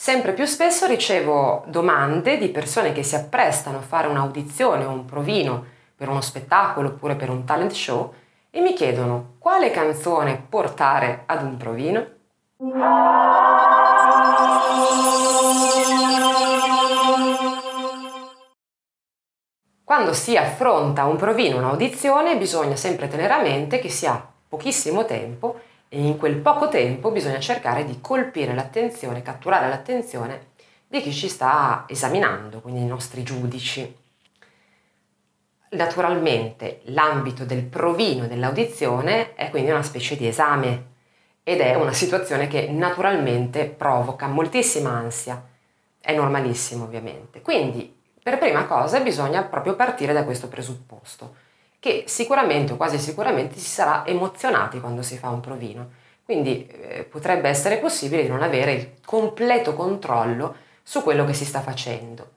Sempre più spesso ricevo domande di persone che si apprestano a fare un'audizione o un provino per uno spettacolo oppure per un talent show e mi chiedono quale canzone portare ad un provino. Quando si affronta un provino, un'audizione, bisogna sempre tenere a mente che si ha pochissimo tempo e in quel poco tempo bisogna cercare di colpire l'attenzione, catturare l'attenzione di chi ci sta esaminando, quindi i nostri giudici. Naturalmente l'ambito del provino dell'audizione è quindi una specie di esame ed è una situazione che naturalmente provoca moltissima ansia. È normalissimo ovviamente. Quindi per prima cosa bisogna proprio partire da questo presupposto che sicuramente o quasi sicuramente si sarà emozionati quando si fa un provino. Quindi eh, potrebbe essere possibile di non avere il completo controllo su quello che si sta facendo.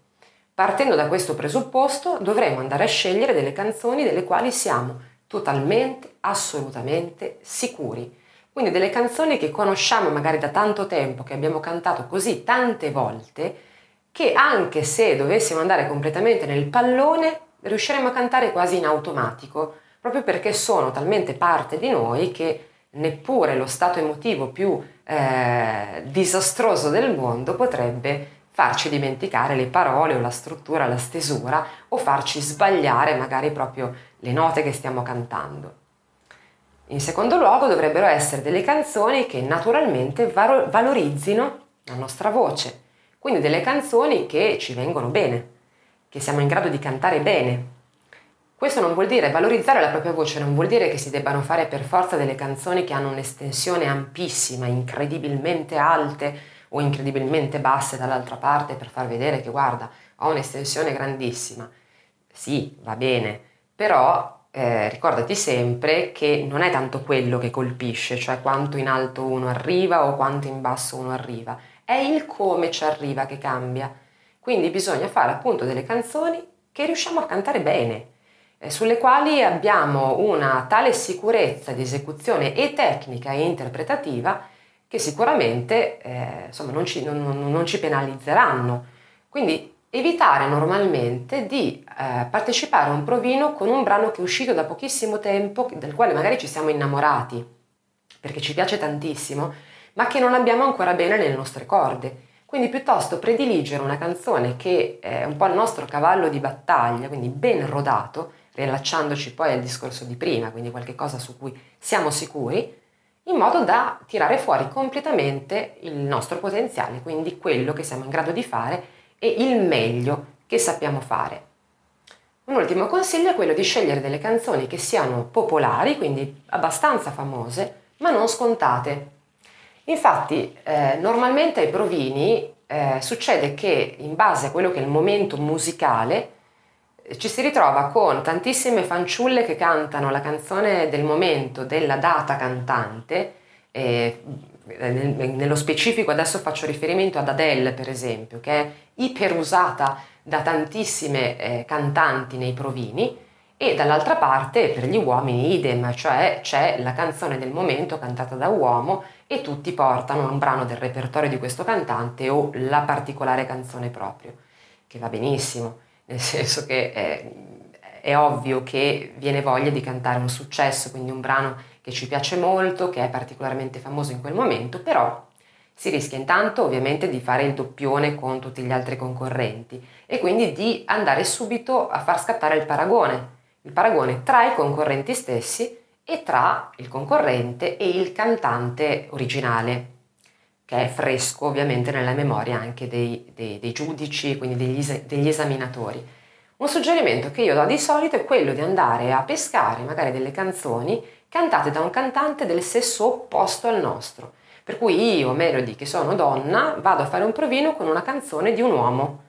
Partendo da questo presupposto dovremo andare a scegliere delle canzoni delle quali siamo totalmente, assolutamente sicuri. Quindi delle canzoni che conosciamo magari da tanto tempo, che abbiamo cantato così tante volte, che anche se dovessimo andare completamente nel pallone, riusciremo a cantare quasi in automatico, proprio perché sono talmente parte di noi che neppure lo stato emotivo più eh, disastroso del mondo potrebbe farci dimenticare le parole o la struttura, la stesura o farci sbagliare magari proprio le note che stiamo cantando. In secondo luogo dovrebbero essere delle canzoni che naturalmente valorizzino la nostra voce, quindi delle canzoni che ci vengono bene, che siamo in grado di cantare bene. Questo non vuol dire valorizzare la propria voce, non vuol dire che si debbano fare per forza delle canzoni che hanno un'estensione ampissima, incredibilmente alte o incredibilmente basse dall'altra parte per far vedere che guarda, ho un'estensione grandissima. Sì, va bene, però eh, ricordati sempre che non è tanto quello che colpisce, cioè quanto in alto uno arriva o quanto in basso uno arriva, è il come ci arriva che cambia. Quindi bisogna fare appunto delle canzoni che riusciamo a cantare bene, eh, sulle quali abbiamo una tale sicurezza di esecuzione e tecnica e interpretativa che sicuramente eh, insomma, non, ci, non, non, ci, penalizzeranno. Quindi evitare normalmente di eh, partecipare a un provino con un brano che è uscito da pochissimo tempo, del quale magari ci siamo innamorati, perché ci piace tantissimo, ma che non abbiamo ancora bene nelle nostre corde quindi piuttosto prediligere una canzone che è un po' il nostro cavallo di battaglia, quindi ben rodato, riallacciandoci poi al discorso di prima, quindi qualcosa su cui siamo sicuri, in modo da tirare fuori completamente il nostro potenziale, quindi quello che siamo in grado di fare e il meglio che sappiamo fare. Un ultimo consiglio è quello di scegliere delle canzoni che siano popolari, quindi abbastanza famose, ma non scontate, Infatti, eh, normalmente ai provini eh, succede che in base a quello che è il momento musicale eh, ci si ritrova con tantissime fanciulle che cantano la canzone del momento della data cantante. Eh, nello specifico adesso faccio riferimento ad Adele per esempio, che è iperusata da tantissime eh, cantanti nei provini e dall'altra parte per gli uomini idem, cioè c'è la canzone del momento cantata da uomo e tutti portano un brano del repertorio di questo cantante o la particolare canzone proprio, che va benissimo, nel senso che è, è ovvio che viene voglia di cantare un successo, quindi un brano che ci piace molto, che è particolarmente famoso in quel momento, però si rischia intanto ovviamente di fare il doppione con tutti gli altri concorrenti e quindi di andare subito a far scattare il paragone il paragone tra i concorrenti stessi e tra il concorrente e il cantante originale, che è fresco ovviamente nella memoria anche dei, dei, dei giudici, quindi degli, degli esaminatori. Un suggerimento che io do di solito è quello di andare a pescare magari delle canzoni cantate da un cantante del sesso opposto al nostro. Per cui io, Melody, che sono donna, vado a fare un provino con una canzone di un uomo,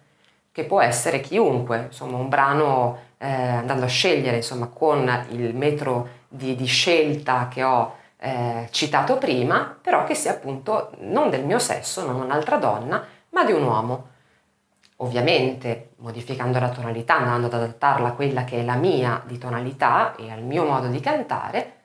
che può essere chiunque, insomma un brano eh, andando a scegliere insomma, con il metro di, di scelta che ho eh, citato prima, però che sia appunto non del mio sesso, non un'altra donna, ma di un uomo. Ovviamente modificando la tonalità, andando ad adattarla a quella che è la mia di tonalità e al mio modo di cantare,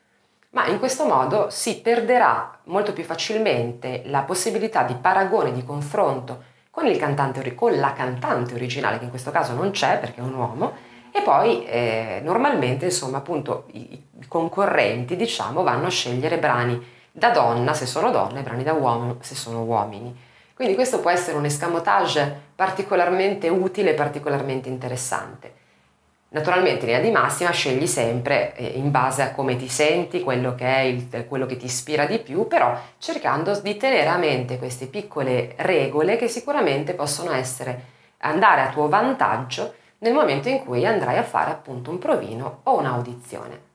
ma in questo modo si perderà molto più facilmente la possibilità di paragone, di confronto con, cantante, con la cantante originale, che in questo caso non c'è perché è un uomo, e poi eh, normalmente insomma appunto i, i concorrenti diciamo vanno a scegliere brani da donna se sono donne e brani da uomo se sono uomini. Quindi questo può essere un escamotage particolarmente utile e particolarmente interessante. Naturalmente in linea di massima scegli sempre eh, in base a come ti senti, quello che è il, quello che ti ispira di più, però cercando di tenere a mente queste piccole regole che sicuramente possono essere andare a tuo vantaggio nel momento in cui andrai a fare appunto un provino o un'audizione.